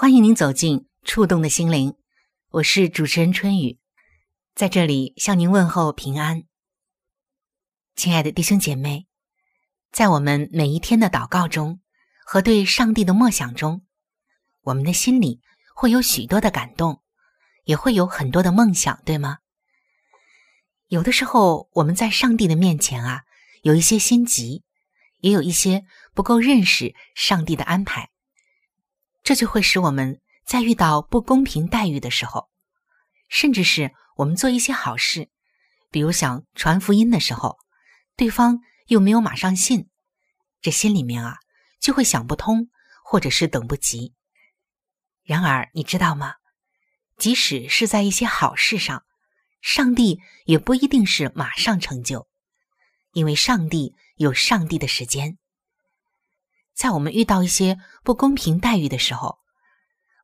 欢迎您走进触动的心灵，我是主持人春雨，在这里向您问候平安。亲爱的弟兄姐妹，在我们每一天的祷告中和对上帝的默想中，我们的心里会有许多的感动，也会有很多的梦想，对吗？有的时候，我们在上帝的面前啊，有一些心急。也有一些不够认识上帝的安排，这就会使我们在遇到不公平待遇的时候，甚至是我们做一些好事，比如想传福音的时候，对方又没有马上信，这心里面啊就会想不通，或者是等不及。然而，你知道吗？即使是在一些好事上，上帝也不一定是马上成就。因为上帝有上帝的时间，在我们遇到一些不公平待遇的时候，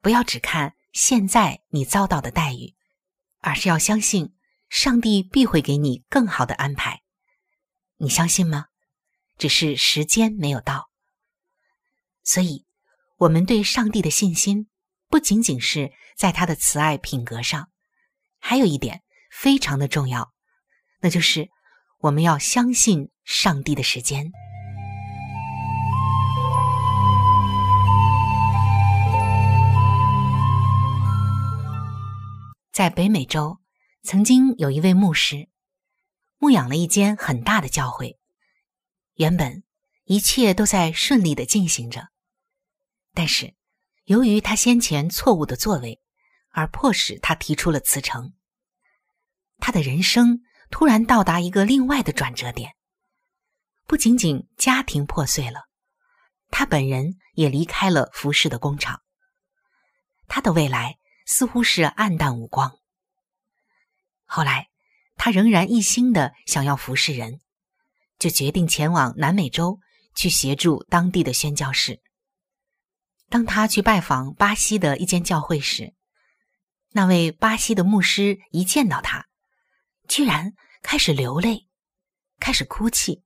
不要只看现在你遭到的待遇，而是要相信上帝必会给你更好的安排。你相信吗？只是时间没有到。所以，我们对上帝的信心不仅仅是在他的慈爱品格上，还有一点非常的重要，那就是。我们要相信上帝的时间。在北美洲，曾经有一位牧师，牧养了一间很大的教会。原本一切都在顺利的进行着，但是由于他先前错误的作为，而迫使他提出了辞呈。他的人生。突然到达一个另外的转折点，不仅仅家庭破碎了，他本人也离开了服饰的工厂。他的未来似乎是暗淡无光。后来，他仍然一心的想要服侍人，就决定前往南美洲去协助当地的宣教士。当他去拜访巴西的一间教会时，那位巴西的牧师一见到他。居然开始流泪，开始哭泣，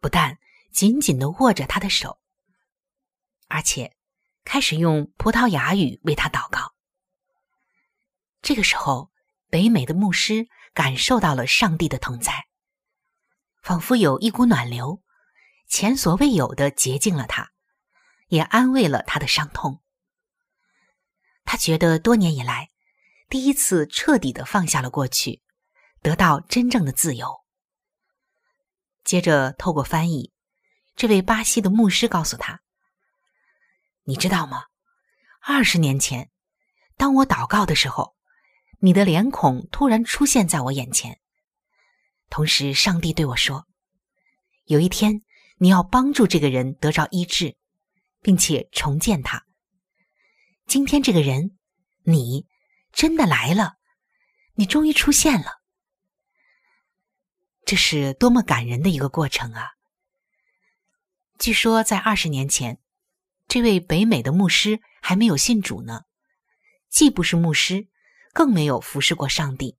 不但紧紧的握着他的手，而且开始用葡萄牙语为他祷告。这个时候，北美的牧师感受到了上帝的同在，仿佛有一股暖流，前所未有的洁净了他，也安慰了他的伤痛。他觉得多年以来，第一次彻底的放下了过去。得到真正的自由。接着，透过翻译，这位巴西的牧师告诉他：“你知道吗？二十年前，当我祷告的时候，你的脸孔突然出现在我眼前。同时，上帝对我说：有一天，你要帮助这个人得着医治，并且重建他。今天，这个人，你真的来了，你终于出现了。”这是多么感人的一个过程啊！据说在二十年前，这位北美的牧师还没有信主呢。既不是牧师，更没有服侍过上帝。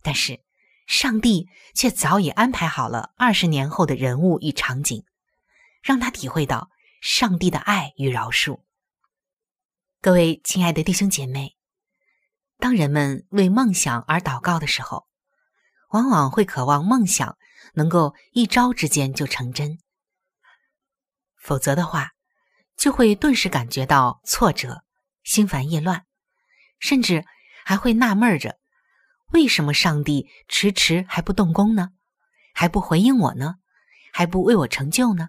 但是，上帝却早已安排好了二十年后的人物与场景，让他体会到上帝的爱与饶恕。各位亲爱的弟兄姐妹，当人们为梦想而祷告的时候，往往会渴望梦想能够一朝之间就成真。否则的话，就会顿时感觉到挫折、心烦意乱，甚至还会纳闷着：为什么上帝迟迟还不动工呢？还不回应我呢？还不为我成就呢？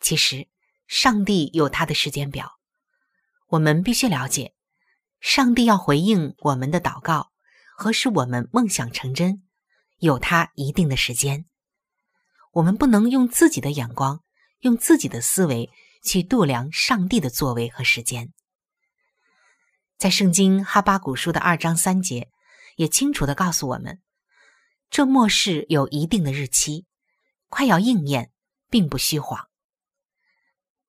其实，上帝有他的时间表，我们必须了解，上帝要回应我们的祷告和使我们梦想成真，有他一定的时间。我们不能用自己的眼光。用自己的思维去度量上帝的作为和时间，在圣经哈巴古书的二章三节，也清楚的告诉我们，这末世有一定的日期，快要应验，并不虚晃。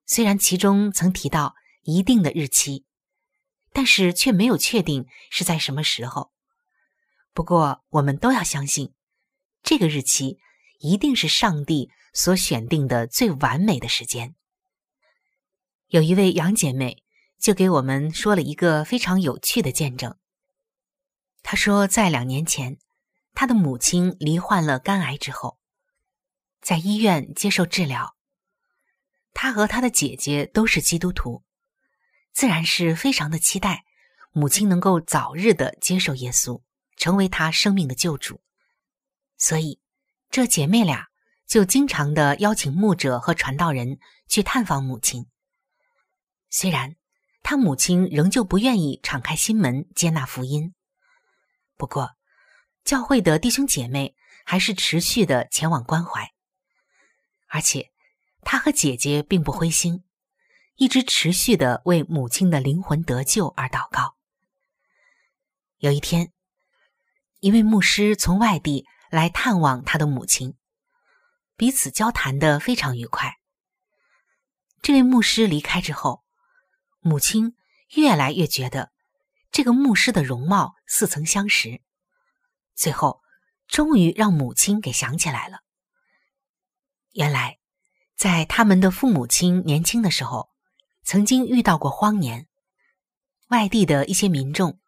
虽然其中曾提到一定的日期，但是却没有确定是在什么时候。不过，我们都要相信，这个日期一定是上帝。所选定的最完美的时间，有一位杨姐妹就给我们说了一个非常有趣的见证。他说，在两年前，他的母亲罹患了肝癌之后，在医院接受治疗。他和他的姐姐都是基督徒，自然是非常的期待母亲能够早日的接受耶稣，成为他生命的救主。所以，这姐妹俩。就经常的邀请牧者和传道人去探访母亲。虽然他母亲仍旧不愿意敞开心门接纳福音，不过教会的弟兄姐妹还是持续的前往关怀，而且他和姐姐并不灰心，一直持续的为母亲的灵魂得救而祷告。有一天，一位牧师从外地来探望他的母亲。彼此交谈的非常愉快。这位牧师离开之后，母亲越来越觉得这个牧师的容貌似曾相识。最后，终于让母亲给想起来了。原来，在他们的父母亲年轻的时候，曾经遇到过荒年，外地的一些民众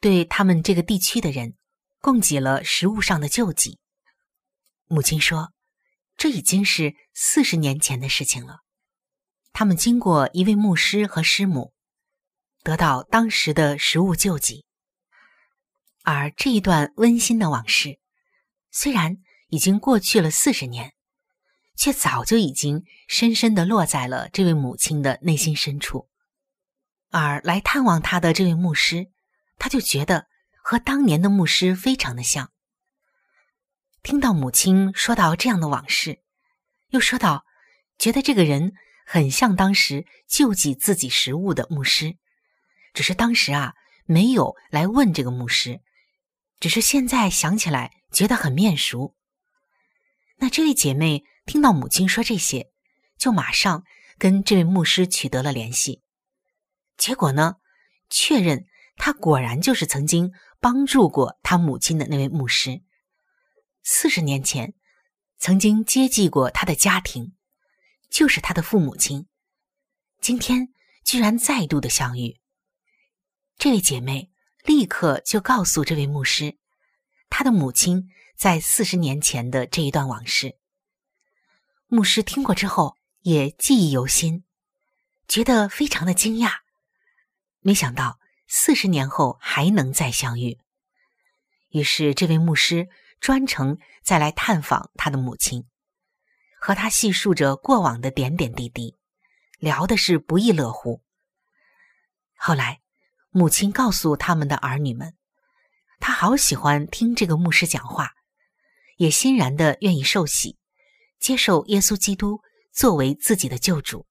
对他们这个地区的人供给了食物上的救济。母亲说。这已经是四十年前的事情了。他们经过一位牧师和师母，得到当时的食物救济。而这一段温馨的往事，虽然已经过去了四十年，却早就已经深深的落在了这位母亲的内心深处。而来探望他的这位牧师，他就觉得和当年的牧师非常的像。听到母亲说到这样的往事，又说到觉得这个人很像当时救济自己食物的牧师，只是当时啊没有来问这个牧师，只是现在想起来觉得很面熟。那这位姐妹听到母亲说这些，就马上跟这位牧师取得了联系，结果呢，确认他果然就是曾经帮助过他母亲的那位牧师。四十年前，曾经接济过他的家庭，就是他的父母亲。今天居然再度的相遇，这位姐妹立刻就告诉这位牧师，他的母亲在四十年前的这一段往事。牧师听过之后也记忆犹新，觉得非常的惊讶，没想到四十年后还能再相遇。于是这位牧师。专程再来探访他的母亲，和他细述着过往的点点滴滴，聊的是不亦乐乎。后来，母亲告诉他们的儿女们，他好喜欢听这个牧师讲话，也欣然的愿意受洗，接受耶稣基督作为自己的救主。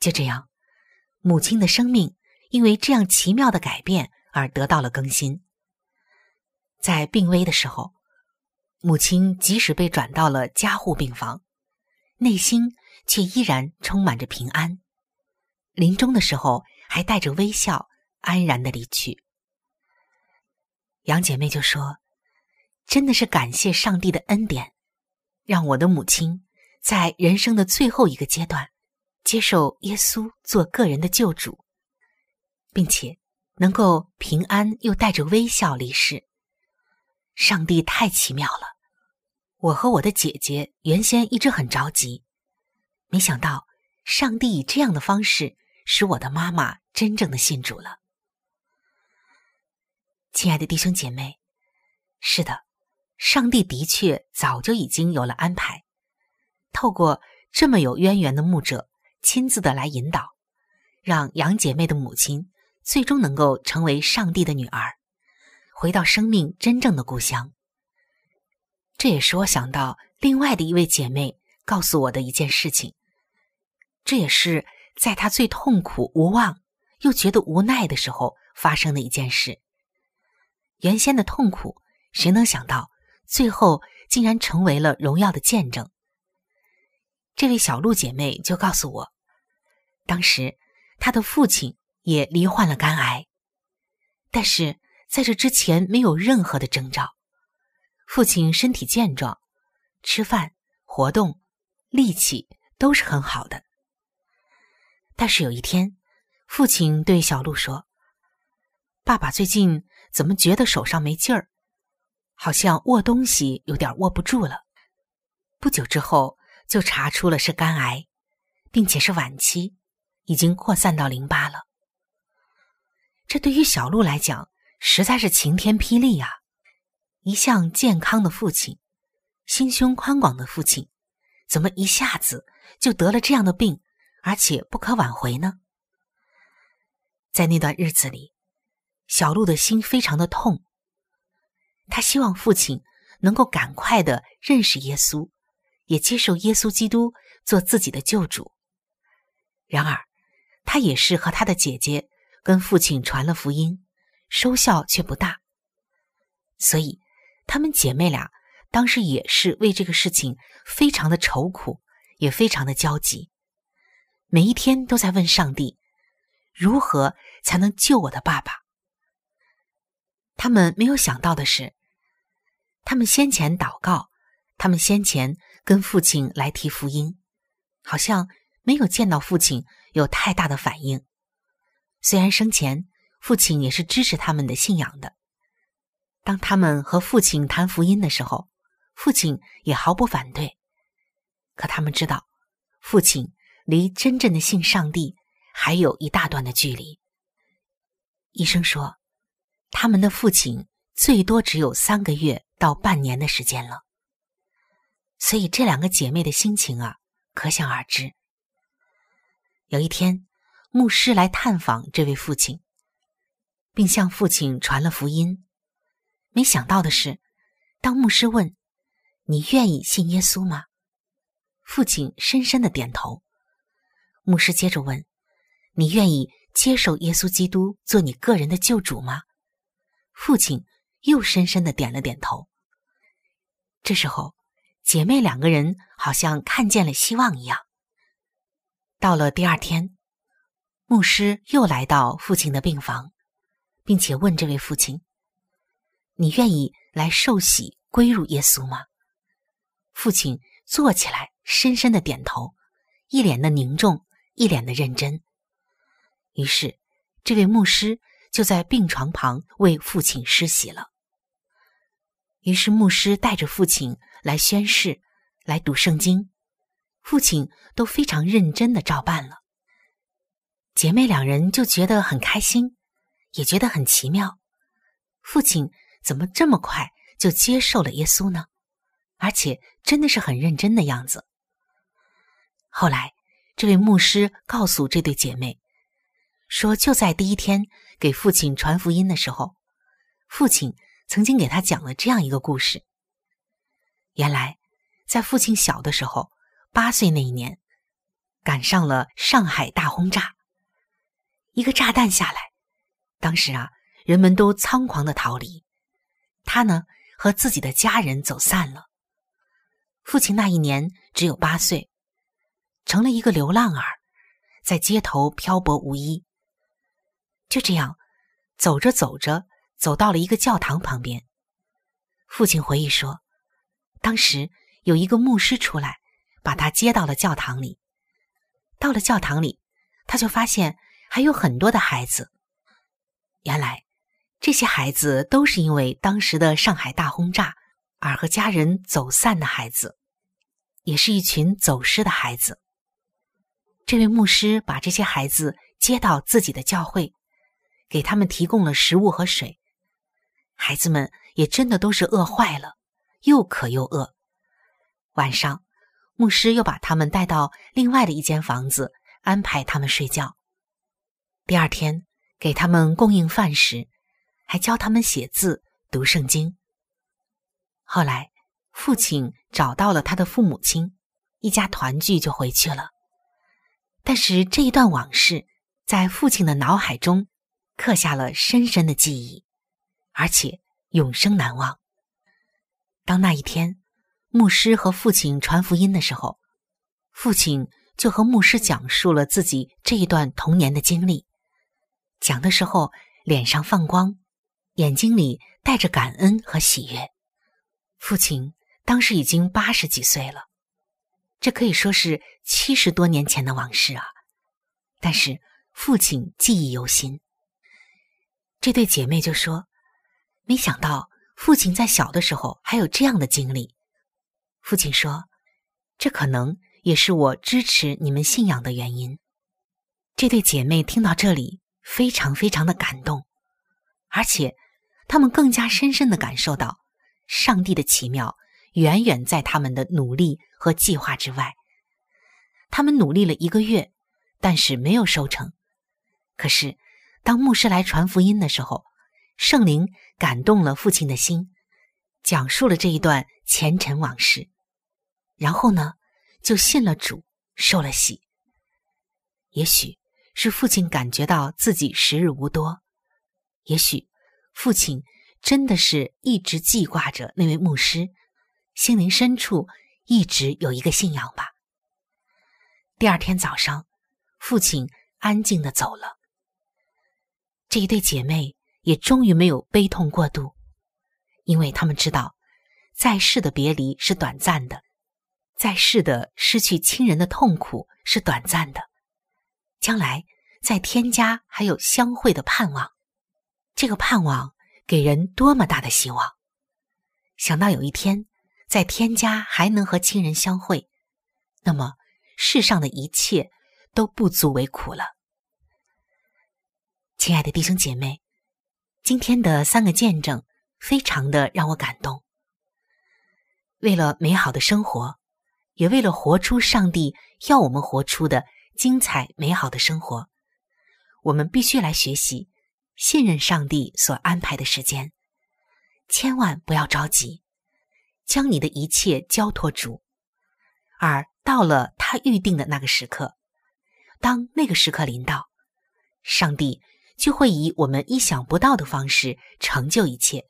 就这样，母亲的生命因为这样奇妙的改变而得到了更新。在病危的时候，母亲即使被转到了加护病房，内心却依然充满着平安。临终的时候还带着微笑，安然的离去。杨姐妹就说：“真的是感谢上帝的恩典，让我的母亲在人生的最后一个阶段，接受耶稣做个人的救主，并且能够平安又带着微笑离世。上帝太奇妙了！我和我的姐姐原先一直很着急，没想到上帝以这样的方式使我的妈妈真正的信主了。”亲爱的弟兄姐妹，是的，上帝的确早就已经有了安排，透过这么有渊源的牧者亲自的来引导，让杨姐妹的母亲最终能够成为上帝的女儿，回到生命真正的故乡。这也使我想到另外的一位姐妹告诉我的一件事情，这也是在她最痛苦、无望又觉得无奈的时候发生的一件事。原先的痛苦，谁能想到最后竟然成为了荣耀的见证？这位小鹿姐妹就告诉我，当时她的父亲也罹患了肝癌，但是在这之前没有任何的征兆，父亲身体健壮，吃饭、活动、力气都是很好的。但是有一天，父亲对小鹿说：“爸爸最近……”怎么觉得手上没劲儿，好像握东西有点握不住了。不久之后就查出了是肝癌，并且是晚期，已经扩散到淋巴了。这对于小鹿来讲实在是晴天霹雳呀！一向健康的父亲，心胸宽广的父亲，怎么一下子就得了这样的病，而且不可挽回呢？在那段日子里。小鹿的心非常的痛，他希望父亲能够赶快的认识耶稣，也接受耶稣基督做自己的救主。然而，他也是和他的姐姐跟父亲传了福音，收效却不大。所以，她们姐妹俩当时也是为这个事情非常的愁苦，也非常的焦急，每一天都在问上帝，如何才能救我的爸爸。他们没有想到的是，他们先前祷告，他们先前跟父亲来提福音，好像没有见到父亲有太大的反应。虽然生前父亲也是支持他们的信仰的，当他们和父亲谈福音的时候，父亲也毫不反对。可他们知道，父亲离真正的信上帝还有一大段的距离。医生说。他们的父亲最多只有三个月到半年的时间了，所以这两个姐妹的心情啊，可想而知。有一天，牧师来探访这位父亲，并向父亲传了福音。没想到的是，当牧师问：“你愿意信耶稣吗？”父亲深深的点头。牧师接着问：“你愿意接受耶稣基督做你个人的救主吗？”父亲又深深的点了点头。这时候，姐妹两个人好像看见了希望一样。到了第二天，牧师又来到父亲的病房，并且问这位父亲：“你愿意来受洗归入耶稣吗？”父亲坐起来，深深的点头，一脸的凝重，一脸的认真。于是，这位牧师。就在病床旁为父亲施洗了。于是牧师带着父亲来宣誓，来读圣经，父亲都非常认真的照办了。姐妹两人就觉得很开心，也觉得很奇妙。父亲怎么这么快就接受了耶稣呢？而且真的是很认真的样子。后来，这位牧师告诉这对姐妹。说，就在第一天给父亲传福音的时候，父亲曾经给他讲了这样一个故事。原来，在父亲小的时候，八岁那一年，赶上了上海大轰炸，一个炸弹下来，当时啊，人们都仓皇的逃离，他呢和自己的家人走散了。父亲那一年只有八岁，成了一个流浪儿。在街头漂泊无依。就这样，走着走着，走到了一个教堂旁边。父亲回忆说，当时有一个牧师出来，把他接到了教堂里。到了教堂里，他就发现还有很多的孩子。原来，这些孩子都是因为当时的上海大轰炸而和家人走散的孩子，也是一群走失的孩子。这位牧师把这些孩子接到自己的教会。给他们提供了食物和水，孩子们也真的都是饿坏了，又渴又饿。晚上，牧师又把他们带到另外的一间房子，安排他们睡觉。第二天，给他们供应饭食，还教他们写字、读圣经。后来，父亲找到了他的父母亲，一家团聚就回去了。但是这一段往事，在父亲的脑海中。刻下了深深的记忆，而且永生难忘。当那一天，牧师和父亲传福音的时候，父亲就和牧师讲述了自己这一段童年的经历。讲的时候，脸上放光，眼睛里带着感恩和喜悦。父亲当时已经八十几岁了，这可以说是七十多年前的往事啊！但是父亲记忆犹新。这对姐妹就说：“没想到父亲在小的时候还有这样的经历。”父亲说：“这可能也是我支持你们信仰的原因。”这对姐妹听到这里，非常非常的感动，而且他们更加深深的感受到上帝的奇妙远远在他们的努力和计划之外。他们努力了一个月，但是没有收成。可是。当牧师来传福音的时候，圣灵感动了父亲的心，讲述了这一段前尘往事。然后呢，就信了主，受了洗。也许是父亲感觉到自己时日无多，也许父亲真的是一直记挂着那位牧师，心灵深处一直有一个信仰吧。第二天早上，父亲安静的走了。这一对姐妹也终于没有悲痛过度，因为他们知道，在世的别离是短暂的，在世的失去亲人的痛苦是短暂的，将来在天家还有相会的盼望。这个盼望给人多么大的希望！想到有一天在天家还能和亲人相会，那么世上的一切都不足为苦了。亲爱的弟兄姐妹，今天的三个见证非常的让我感动。为了美好的生活，也为了活出上帝要我们活出的精彩美好的生活，我们必须来学习信任上帝所安排的时间，千万不要着急，将你的一切交托主，而到了他预定的那个时刻，当那个时刻临到，上帝。就会以我们意想不到的方式成就一切，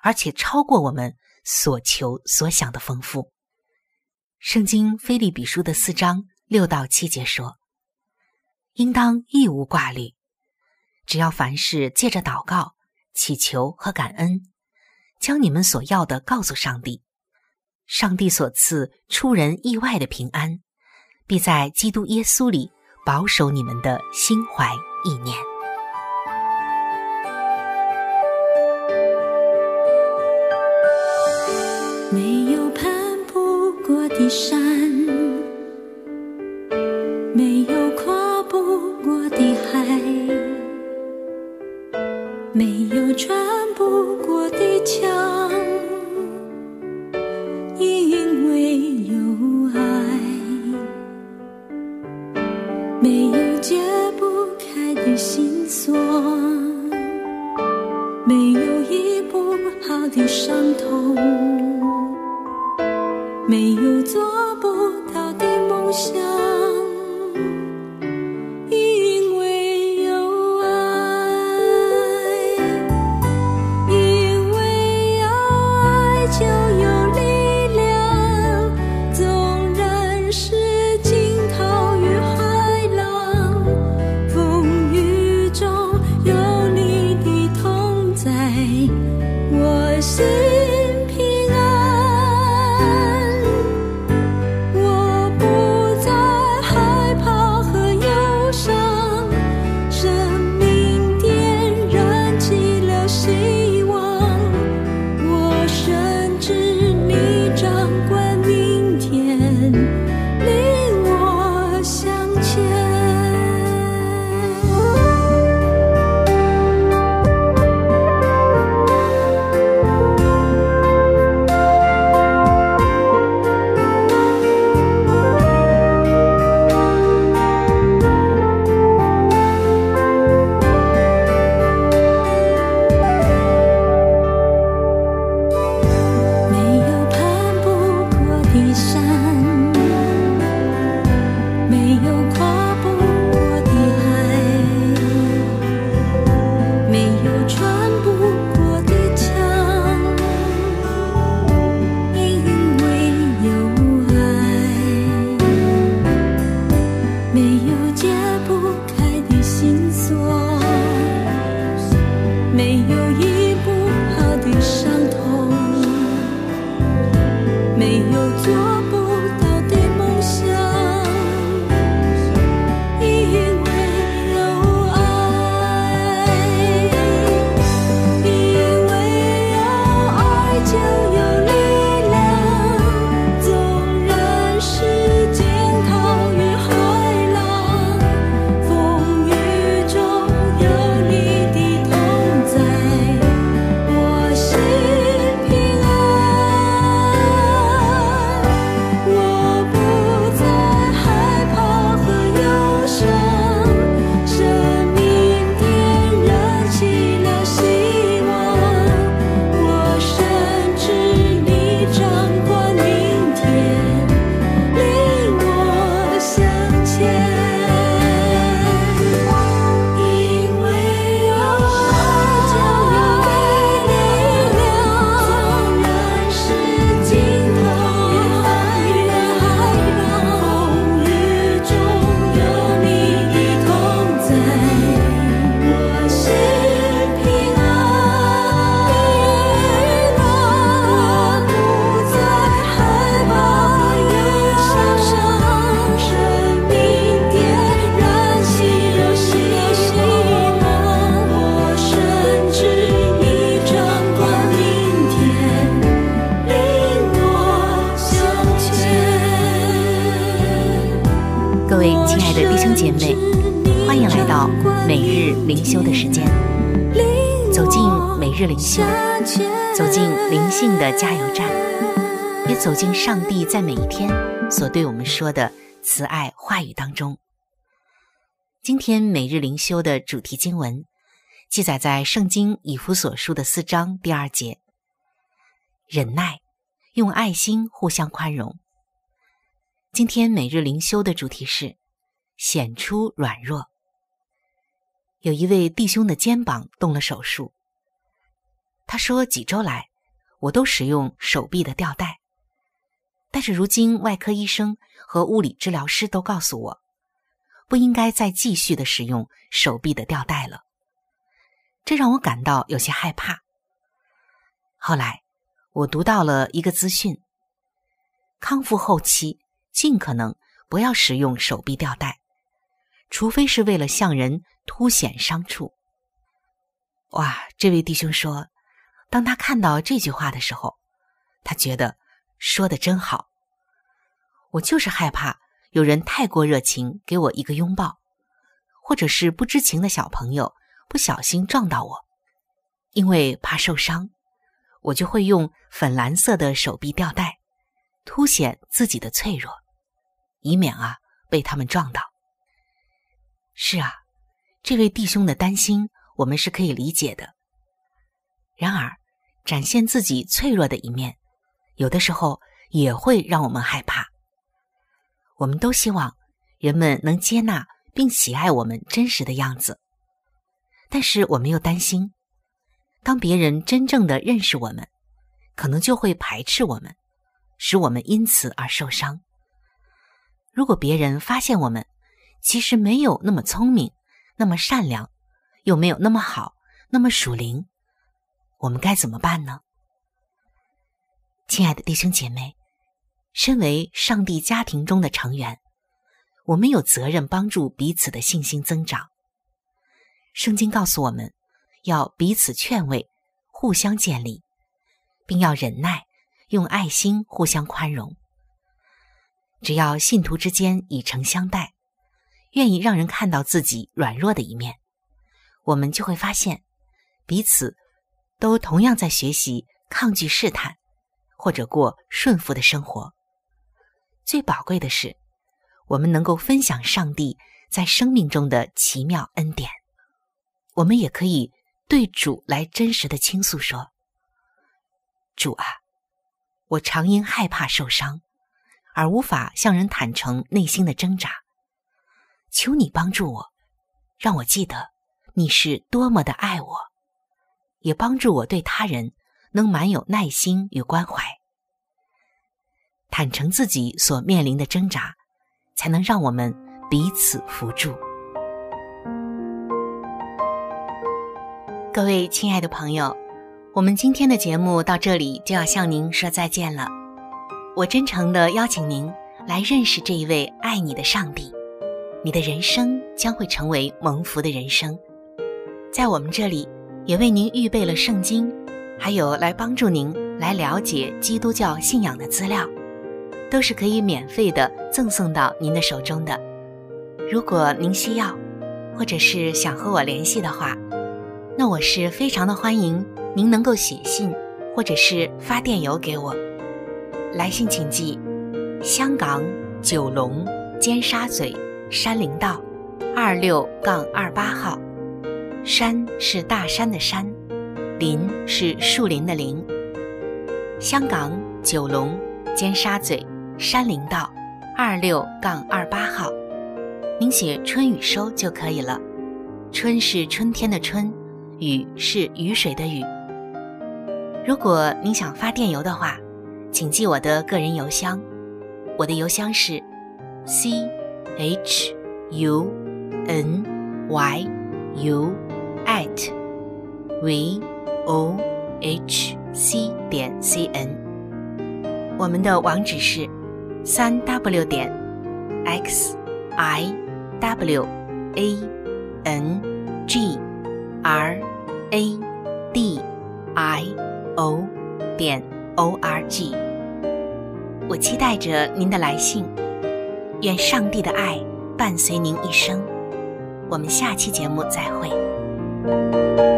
而且超过我们所求所想的丰富。圣经菲利比书的四章六到七节说：“应当一无挂虑，只要凡事借着祷告、祈求和感恩，将你们所要的告诉上帝。上帝所赐出人意外的平安，必在基督耶稣里保守你们的心怀意念。”没有攀不过的山，没的加油站，也走进上帝在每一天所对我们说的慈爱话语当中。今天每日灵修的主题经文记载在《圣经以弗所书》的四章第二节：忍耐，用爱心互相宽容。今天每日灵修的主题是显出软弱。有一位弟兄的肩膀动了手术，他说几周来我都使用手臂的吊带，但是如今外科医生和物理治疗师都告诉我，不应该再继续的使用手臂的吊带了。这让我感到有些害怕。后来我读到了一个资讯，康复后期。尽可能不要使用手臂吊带，除非是为了向人凸显伤处。哇，这位弟兄说，当他看到这句话的时候，他觉得说的真好。我就是害怕有人太过热情给我一个拥抱，或者是不知情的小朋友不小心撞到我，因为怕受伤，我就会用粉蓝色的手臂吊带，凸显自己的脆弱。以免啊被他们撞到。是啊，这位弟兄的担心我们是可以理解的。然而，展现自己脆弱的一面，有的时候也会让我们害怕。我们都希望人们能接纳并喜爱我们真实的样子，但是我们又担心，当别人真正的认识我们，可能就会排斥我们，使我们因此而受伤。如果别人发现我们其实没有那么聪明、那么善良，又没有那么好、那么属灵，我们该怎么办呢？亲爱的弟兄姐妹，身为上帝家庭中的成员，我们有责任帮助彼此的信心增长。圣经告诉我们要彼此劝慰、互相建立，并要忍耐，用爱心互相宽容。只要信徒之间以诚相待，愿意让人看到自己软弱的一面，我们就会发现彼此都同样在学习抗拒试探，或者过顺服的生活。最宝贵的是，我们能够分享上帝在生命中的奇妙恩典。我们也可以对主来真实的倾诉说：“主啊，我常因害怕受伤。”而无法向人坦诚内心的挣扎，求你帮助我，让我记得你是多么的爱我，也帮助我对他人能满有耐心与关怀。坦诚自己所面临的挣扎，才能让我们彼此扶助。各位亲爱的朋友，我们今天的节目到这里就要向您说再见了。我真诚的邀请您来认识这一位爱你的上帝，你的人生将会成为蒙福的人生。在我们这里，也为您预备了圣经，还有来帮助您来了解基督教信仰的资料，都是可以免费的赠送到您的手中的。如果您需要，或者是想和我联系的话，那我是非常的欢迎您能够写信，或者是发电邮给我。来信请寄：香港九龙尖沙咀山林道二六杠二八号。山是大山的山，林是树林的林。香港九龙尖沙咀山林道二六杠二八号。您写“春雨收”就可以了。春是春天的春，雨是雨水的雨。如果您想发电邮的话。请记我的个人邮箱，我的邮箱是 c h u n y u at v o h c 点 c n。我们的网址是三 w 点 x i w a n g r a d i o 点 o r g。我期待着您的来信，愿上帝的爱伴随您一生。我们下期节目再会。you